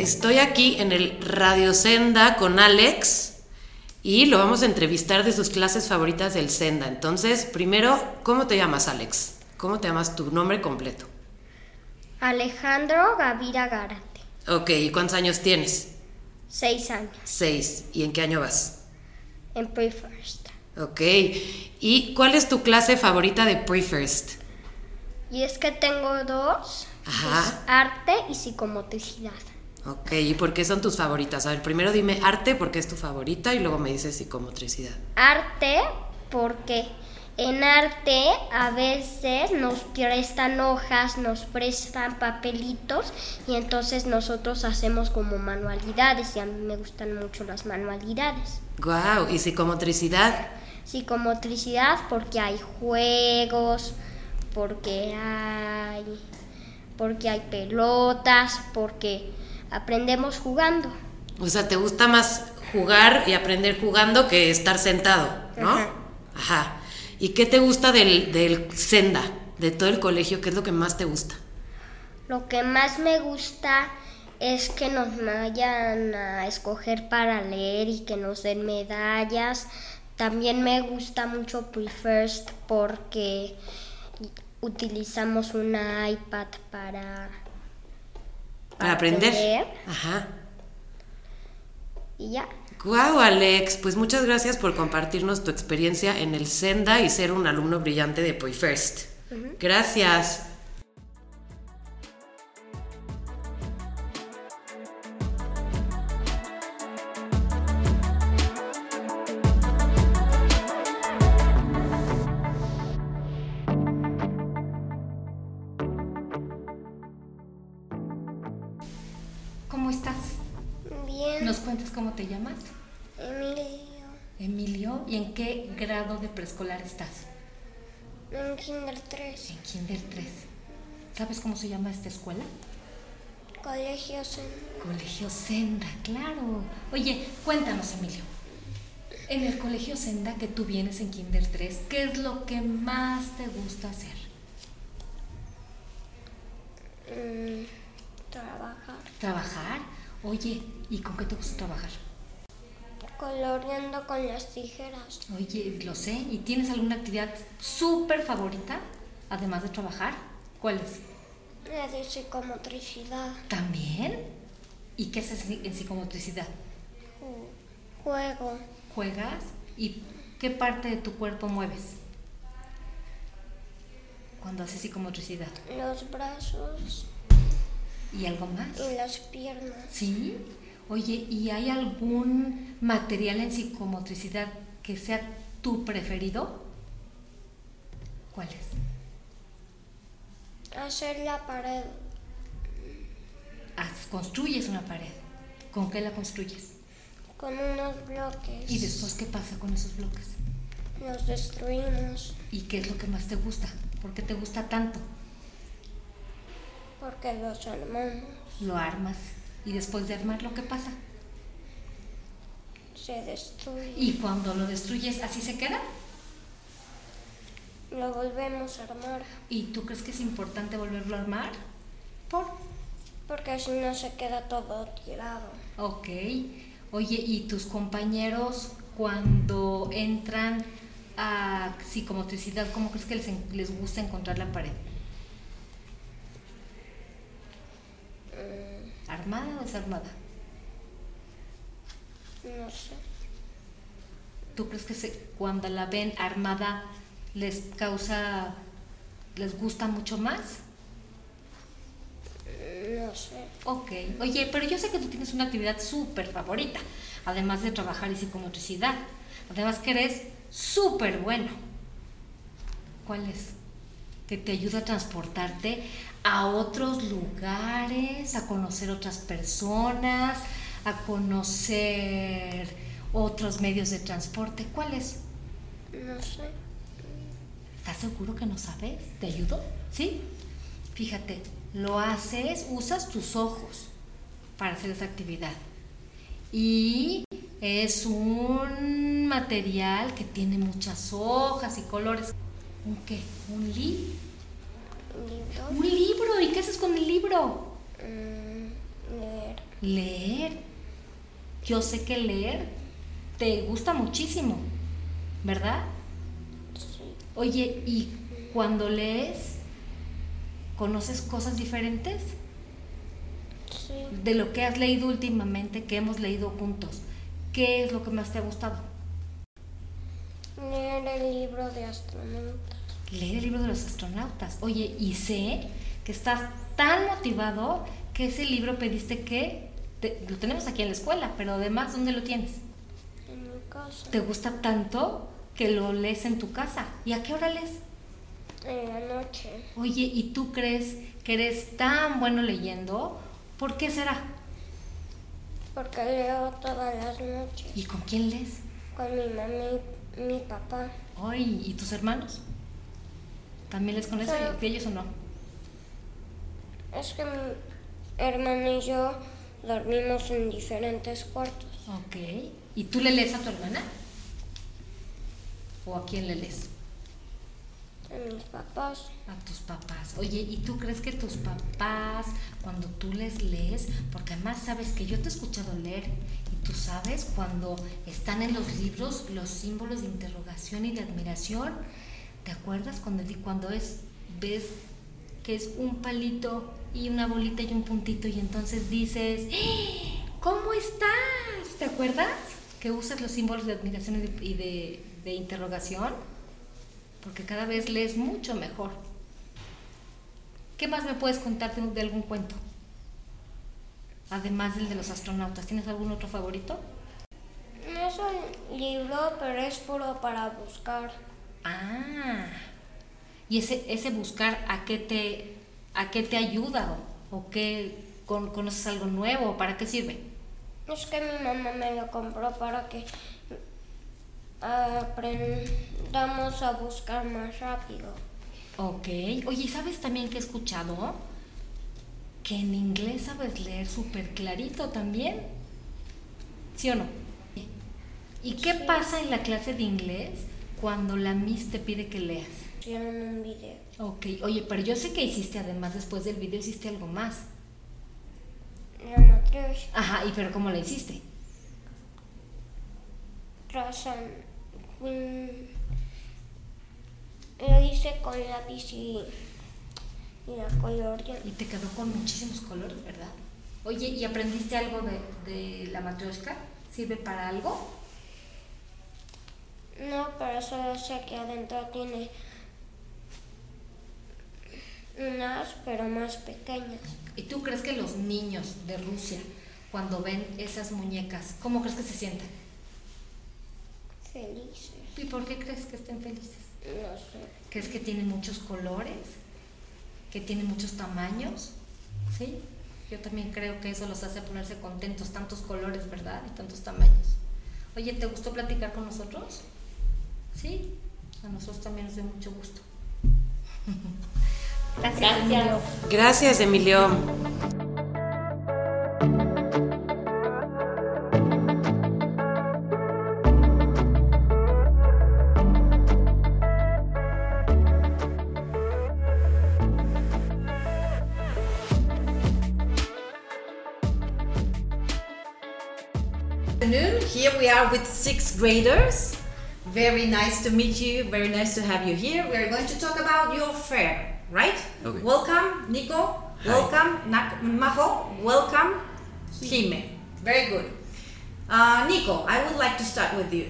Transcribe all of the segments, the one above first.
Estoy aquí en el Radio Senda con Alex y lo vamos a entrevistar de sus clases favoritas del Senda. Entonces, primero, ¿cómo te llamas, Alex? ¿Cómo te llamas tu nombre completo? Alejandro Gavira Garate. Ok, ¿y cuántos años tienes? Seis años. Seis. ¿Y en qué año vas? En Pre-First. Ok. ¿Y cuál es tu clase favorita de Pre-First? Y es que tengo dos. Ajá. Es arte y psicomotricidad. Ok, ¿y por qué son tus favoritas? A ver, primero dime arte porque es tu favorita y luego me dices psicomotricidad. Arte porque en arte a veces nos prestan hojas, nos prestan papelitos y entonces nosotros hacemos como manualidades y a mí me gustan mucho las manualidades. Wow, ¿y psicomotricidad? Psicomotricidad porque hay juegos, porque hay porque hay pelotas, porque aprendemos jugando. O sea, ¿te gusta más jugar y aprender jugando que estar sentado, no? Ajá. Ajá. ¿Y qué te gusta del, del senda, de todo el colegio? ¿Qué es lo que más te gusta? Lo que más me gusta es que nos vayan a escoger para leer y que nos den medallas. También me gusta mucho Prefirst porque utilizamos una iPad para, Para aprender. Ajá. Y ya. Guau, Alex, pues muchas gracias por compartirnos tu experiencia en el Senda y ser un alumno brillante de Pre-First. Gracias. Te llamas? Emilio. Emilio. ¿Y en qué grado de preescolar estás? En Kinder 3. En Kinder 3. ¿Sabes cómo se llama esta escuela? Colegios Colegio Senda, claro. Oye, cuéntanos, Emilio. En el Colegio Senda que tú vienes en Kinder 3, ¿qué es lo que más te gusta hacer? mm, trabajar. ¿Trabajar? Oye, ¿y con qué te gusta trabajar? Coloreando con las tijeras. Oye, lo sé. ¿Y tienes alguna actividad súper favorita, además de trabajar? ¿Cuál es? La de psicomotricidad. ¿También? ¿Y qué haces en psicomotricidad? Juego. ¿Juegas? ¿Y qué parte de tu cuerpo mueves? Cuando haces psicomotricidad. Los brazos ¿Y algo más? y las piernas. ¿Sí? Oye, ¿y hay algún material en psicomotricidad que sea tu preferido? ¿Cuál es? Hacer la pared. Haz- construyes una pared. ¿Con qué la construyes? Con unos bloques. ¿Y después qué pasa con esos bloques? Los destruimos ¿Y qué es lo que más te gusta? ¿Por qué te gusta tanto? porque los armamos. Lo armas y después de armarlo, ¿qué pasa? Se destruye. Y cuando lo destruyes, ¿así se queda? Lo volvemos a armar. ¿Y tú crees que es importante volverlo a armar? ¿Por? Porque si no se queda todo tirado. Ok. Oye, ¿y tus compañeros cuando entran a psicomotricidad, cómo crees que les, les gusta encontrar la pared? ¿Armada o desarmada? No sé. ¿Tú crees que se- cuando la ven armada les causa, les gusta mucho más? No sé. Ok, oye, pero yo sé que tú tienes una actividad súper favorita, además de trabajar y psicomotricidad. Además que eres súper bueno. ¿Cuál es? Que te ayuda a transportarte a otros lugares, a conocer otras personas, a conocer otros medios de transporte. ¿Cuál es? No sé. ¿Estás seguro que no sabes? ¿Te ayudo? ¿Sí? Fíjate, lo haces, usas tus ojos para hacer esa actividad. Y es un material que tiene muchas hojas y colores. ¿Un qué? ¿Un li? Libro. Un libro. ¿Y qué haces con el libro? Mm, leer. Leer. Yo sé que leer te gusta muchísimo, ¿verdad? Sí. Oye, ¿y cuando lees, conoces cosas diferentes Sí. de lo que has leído últimamente, que hemos leído juntos? ¿Qué es lo que más te ha gustado? Leer el libro de astronautas. Leer el libro de los astronautas. Oye, y sé que estás tan motivado que ese libro pediste que te- lo tenemos aquí en la escuela, pero además, ¿dónde lo tienes? En mi casa. ¿Te gusta tanto que lo lees en tu casa? ¿Y a qué hora lees? En la noche. Oye, ¿y tú crees que eres tan bueno leyendo? ¿Por qué será? Porque leo todas las noches. ¿Y con quién lees? Con mi mamá y mi papá. Ay, ¿y tus hermanos? ¿También lees con eso? Sí. ¿Y ellos o no? Es que mi hermana y yo dormimos en diferentes cuartos. Ok. ¿Y tú le lees a tu hermana? ¿O a quién le lees? A mis papás. A tus papás. Oye, ¿y tú crees que tus papás, cuando tú les lees, porque además sabes que yo te he escuchado leer, y tú sabes cuando están en los libros los símbolos de interrogación y de admiración? ¿Te acuerdas cuando, cuando es, ves que es un palito y una bolita y un puntito y entonces dices, ¡Eh! ¿cómo estás? ¿Te acuerdas? Que usas los símbolos de admiración y de interrogación porque cada vez lees mucho mejor. ¿Qué más me puedes contar de, de algún cuento? Además del de los astronautas, ¿tienes algún otro favorito? No es un libro, pero es puro para buscar. Ah, y ese, ese buscar a qué te, a qué te ayuda o, o qué con- conoces algo nuevo, ¿para qué sirve? Es que mi mamá me lo compró para que aprendamos a buscar más rápido. Ok, oye, ¿y ¿sabes también que he escuchado? Que en inglés sabes leer súper clarito también. ¿Sí o no? ¿Y qué Sí. pasa en la clase de inglés cuando la Miss te pide que leas? Hicieron un video. Ok, oye, pero yo sé que hiciste además después del video hiciste algo más. La matriz Ajá, ¿y pero cómo la hiciste? trazan. mm, Lo hice con lápiz y, y la coloreé. Y te quedó con muchísimos colores, ¿verdad? Oye, ¿y aprendiste algo de, de la matrioshka? ¿Sirve para algo? No, pero solo sé que adentro tiene unas, pero más pequeñas. ¿Y tú crees que los niños de Rusia, cuando ven esas muñecas, cómo crees que se sienten? Felices. ¿Y por qué crees que estén felices? No sé. ¿Crees que tienen muchos colores? ¿Que tienen muchos tamaños? ¿Sí? Yo también creo que eso los hace ponerse contentos, tantos colores, ¿verdad? Y tantos tamaños. Oye, ¿te gustó platicar con nosotros? ¿Sí? A nosotros también nos dio mucho gusto. Gracias. Emilio. Gracias, Emilio. Here we are with sixth graders. Very nice to meet you. Very nice to have you here. We are going to talk about your fair, right? Okay. Welcome, Nico. Welcome, Nak- Majo. Welcome, Hime. Very good. Uh, Nico, I would like to start with you.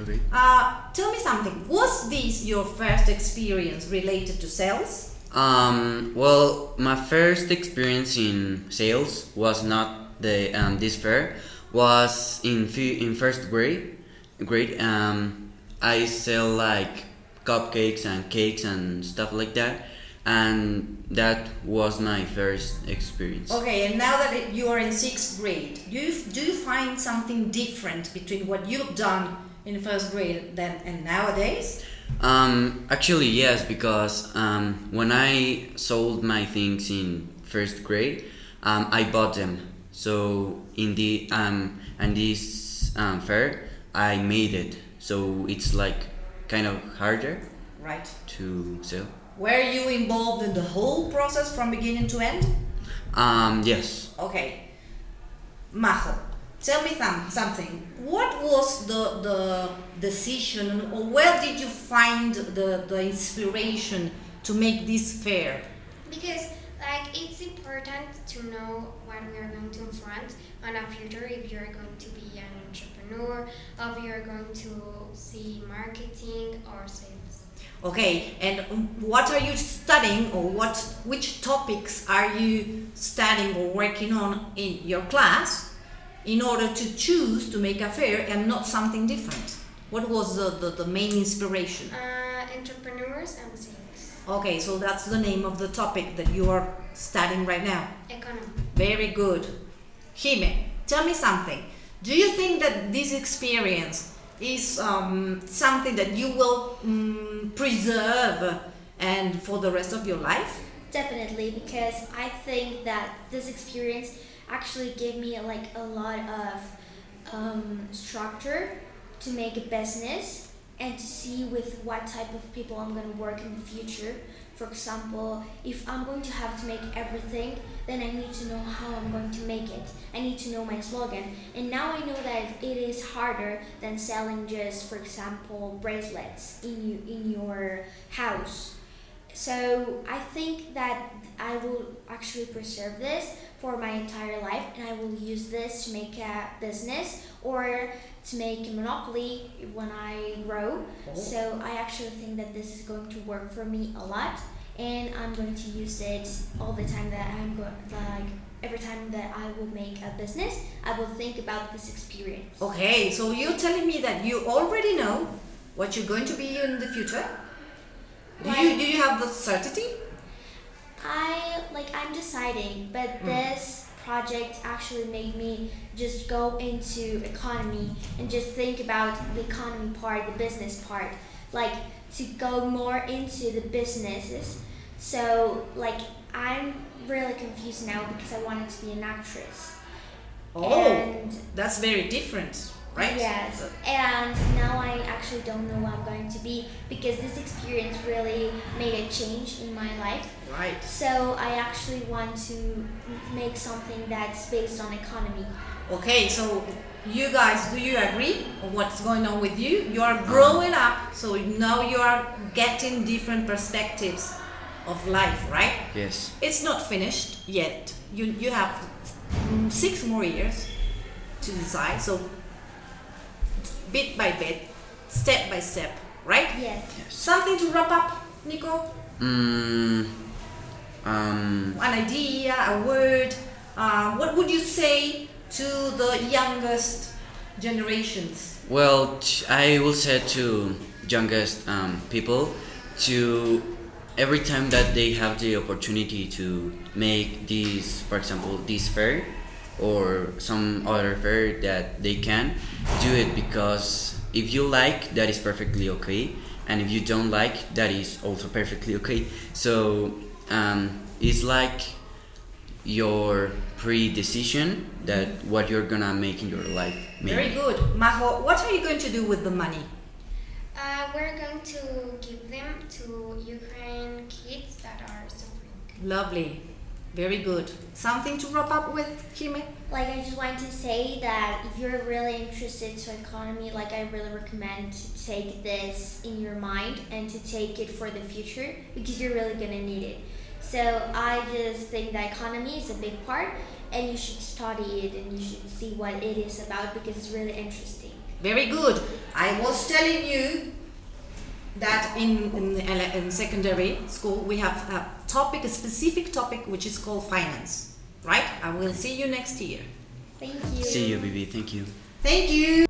Okay. Uh, tell me something. Was this your first experience related to sales? Um, well, my first experience in sales was not the um, this fair. Was in in first grade. Grade. Um, I sell like cupcakes and cakes and stuff like that, and that was my first experience. Okay, and now that you are in sixth grade, do you, do you find something different between what you've done in first grade then and nowadays? Um, actually, yes, because um, when I sold my things in first grade, um, I bought them. So in the um, and this um, fair, I made it. So it's like kind of harder Right. to sell. Were you involved in the whole process from beginning to end? Um, yes. Okay. Majo, tell me some, something. What was the the decision, or where did you find the the inspiration to make this fair? Because like it's important to know what we are going to confront on our future if you're going to be an entrepreneur, or if you're going to see marketing or sales. Okay, and what are you studying, or what which topics are you studying or working on in your class, in order to choose to make a fair and not something different? What was the, the, the main inspiration? Uh, entrepreneurs and sales. Okay, so that's the name of the topic that you are studying right now. Economy. Very good. Hime, tell me something. Do you think that this experience is um, something that you will um, preserve and for the rest of your life? Definitely, because I think that this experience actually gave me like a lot of um, structure to make a business and to see with what type of people I'm going to work in the future. For example, if I'm going to have to make everything, then I need to know how I'm going to make it. I need to know my slogan. And now I know that it is harder than selling just, for example, bracelets in you in your house. So I think that I will actually preserve this for my entire life and I will use this to make a business or to make a monopoly when I grow. Oh. So I actually think that this is going to work for me a lot and I'm going to use it all the time that I'm going like every time that I will make a business, I will think about this experience. Okay, so you're telling me that you already know what you're going to be in the future? Do you, do you have the certainty? I like I'm deciding, but hmm. this project actually made me just go into economy and just think about the economy part, the business part, like to go more into the businesses. So like I'm really confused now because I wanted to be an actress. Oh, And that's very different, right? Yes, and actually don't know what I'm going to be because this experience really made a change in my life. Right. So I actually want to make something that's based on economy. Okay, so you guys, do you agree what's going on with you? You are growing up, so now you are getting different perspectives of life, right? Yes. It's not finished yet. You you have six more years to decide. So bit by bit, step by step, right? Yes. Something to wrap up, Nico. Mm, um, An idea, a word. Uh, what would you say to the youngest generations? well, t- I will say to youngest um, people to every time that they have the opportunity to make this, for example, this fair or some other fair that they can do it because if you like, that is perfectly okay, and if you don't like, that is also perfectly okay. So um, it's like your pre-decision that what you're gonna make in your life. Maybe. Very good. Majo, what are you going to do with the money? Uh, we're going to give them to Ukraine kids that are suffering. Lovely. Very good. Something to wrap up with, Hime? Like I just wanted to say that if you're really interested to economy, like I really recommend to take this in your mind and to take it for the future because you're really gonna need it. So I just think that economy is a big part and you should study it and you should see what it is about because it's really interesting. Very good. I was telling you that in, in, in secondary school we have a topic, a specific topic which is called finance. Right? I will see you next year. Thank you. See you, Bibi. Thank you. Thank you.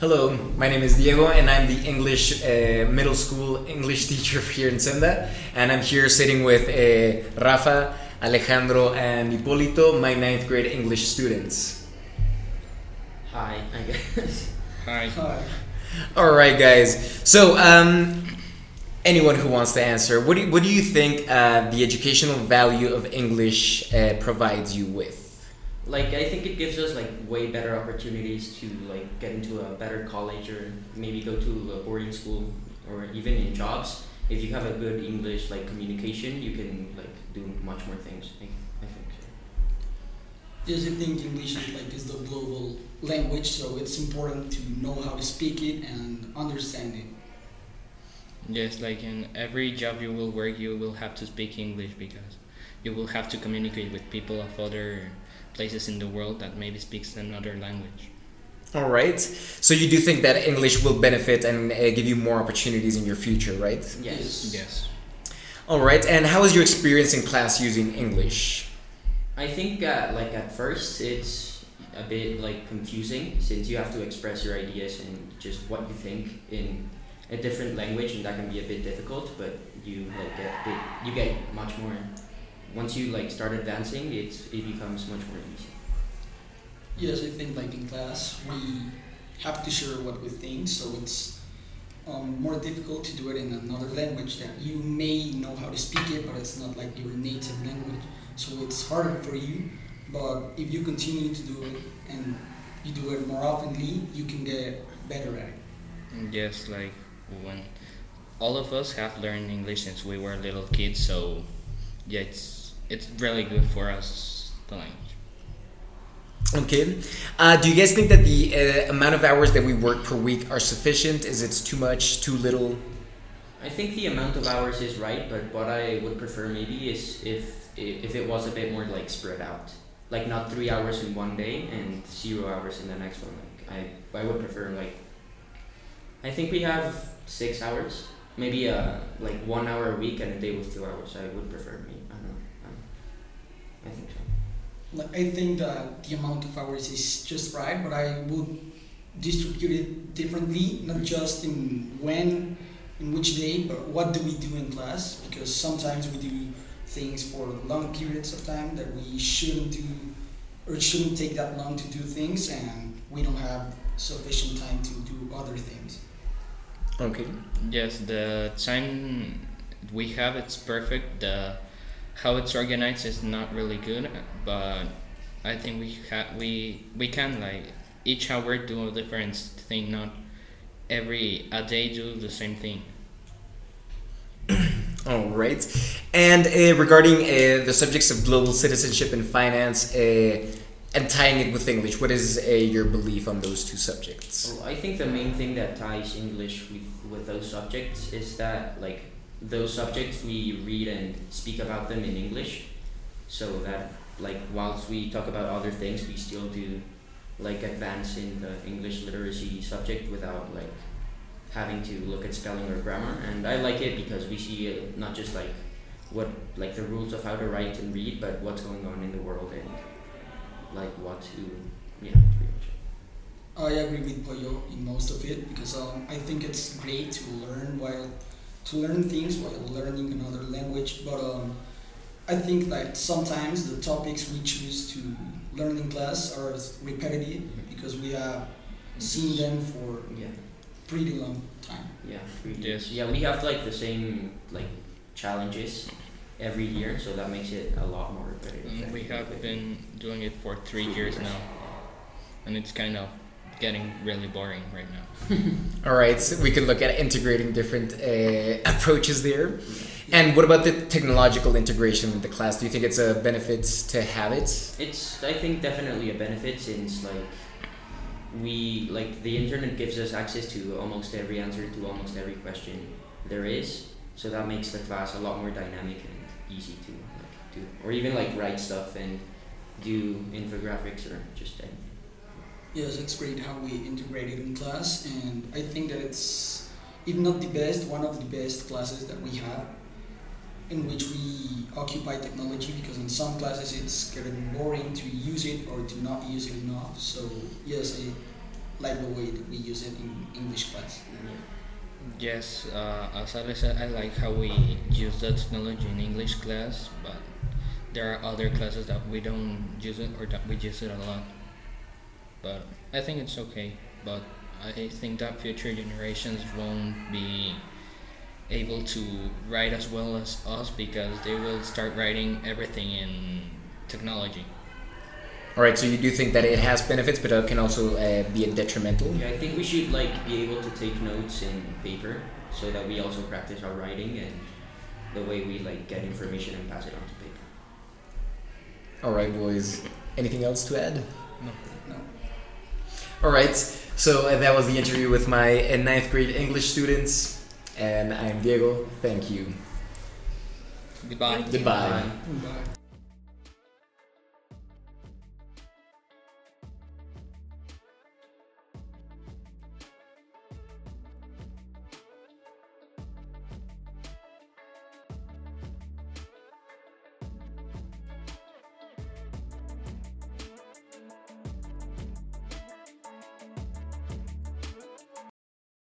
Hello, my name is Diego, and I'm the English uh, middle school English teacher here in Senda. And I'm here sitting with uh, Rafa, Alejandro, and Hipolito, my ninth grade English students. Hi, I guess. Hi. All right, guys. So, um, anyone who wants to answer, what do you, what do you think uh, the educational value of English uh, provides you with? Like I think it gives us like way better opportunities to like get into a better college or maybe go to a boarding school or even in jobs. If you have a good English like communication, you can like do much more things. I, I think so. Yes, I think English is like is the global language, so it's important to know how to speak it and understand it. Yes, like in every job you will work, you will have to speak English because you will have to communicate with people of other places in the world that maybe speaks another language. All right. So you do think that English will benefit and uh, give you more opportunities in your future, right? Yes. Yes. All right. And how was your experience in class using English? I think uh, like at first it's a bit like confusing since you have to express your ideas and just what you think in a different language and that can be a bit difficult but you like get a bit, you get much more once you like start advancing it's it becomes much more easy Yes, I think like in class we have to share what we think, so it's um, more difficult to do it in another language that you may know how to speak it, but it's not like your native language. So it's harder for you. But if you continue to do it and you do it more oftenly, you can get better at it. Yes, like when all of us have learned English since we were little kids, so yeah, it's it's really good for us the language. Okay. Uh, do you guys think that the uh, amount of hours that we work per week are sufficient? Is it too much, too little? I think the amount of hours is right but what I would prefer maybe is if if it was a bit more like spread out like not three hours in one day and zero hours in the next one like I I would prefer like I think we have six hours maybe uh like one hour a week and a day with two hours I would prefer me I don't know um, I think so I think that the amount of hours is just right, but I would distribute it differently, not just in when, in which day, but what do we do in class? Because sometimes we do things for long periods of time that we shouldn't do, or shouldn't take that long to do things, and we don't have sufficient time to do other things. Okay. Yes, the time we have it's perfect. The how it's organized is not really good, but I think we ha- we we can like each hour do a different thing, not every a day do the same thing. All right. And uh, regarding uh, the subjects of global citizenship and finance uh, and tying it with English, what is your belief on those two subjects? Well, I think the main thing that ties English with, with those subjects is that like those subjects we read and speak about them in English, so that like whilst we talk about other things, we still do like advance in the English literacy subject without like having to look at spelling or grammar. And I like it because we see uh, not just like what like the rules of how to write and read, but what's going on in the world like what to yeah pretty much. it. I agree with Pollo in most of it because um, I think it's great to learn while to learn things while learning another language. But um, I think that sometimes the topics we choose to learn in class are repetitive because we have seen them for Yeah. pretty long time. Yeah, pretty Yes. Yeah, we have like the same like challenges every year, so that makes it a lot more repetitive. Mm, We have been doing it for three years now, and it's kind of getting really boring right now. All right, so we can look at integrating different uh, approaches there. And what about the technological integration with the class? Do you think it's a benefit to have it? It's I think definitely a benefit since like we like the internet gives us access to almost every answer to almost every question there is, so that makes the class a lot more dynamic and easy to like do, or even like write stuff and do infographics or just anything. Yes, it's great how we integrate it in class, and I think that it's, if not the best, one of the best classes that we have, in which we occupy technology. Because in some classes it's getting boring to use it or to not use it enough. So yes, I like the way that we use it in English class. Yes, uh, as I said, I like how we use the technology in English class, but there are other classes that we don't use it or that we use it a lot. But I think it's okay. But I think that future generations won't be able to write as well as us because they will start writing everything in technology. All right, so you do think that it has benefits, but it can also uh, be detrimental. Yeah, I think we should like be able to take notes in paper so that we also practice our writing and the way we like get information and pass it on to paper. All right, boys. Anything else to add? No. No. All right. So uh, that was the interview with my uh, ninth grade English students, and I'm Diego. Thank you. Goodbye. Goodbye. Bye.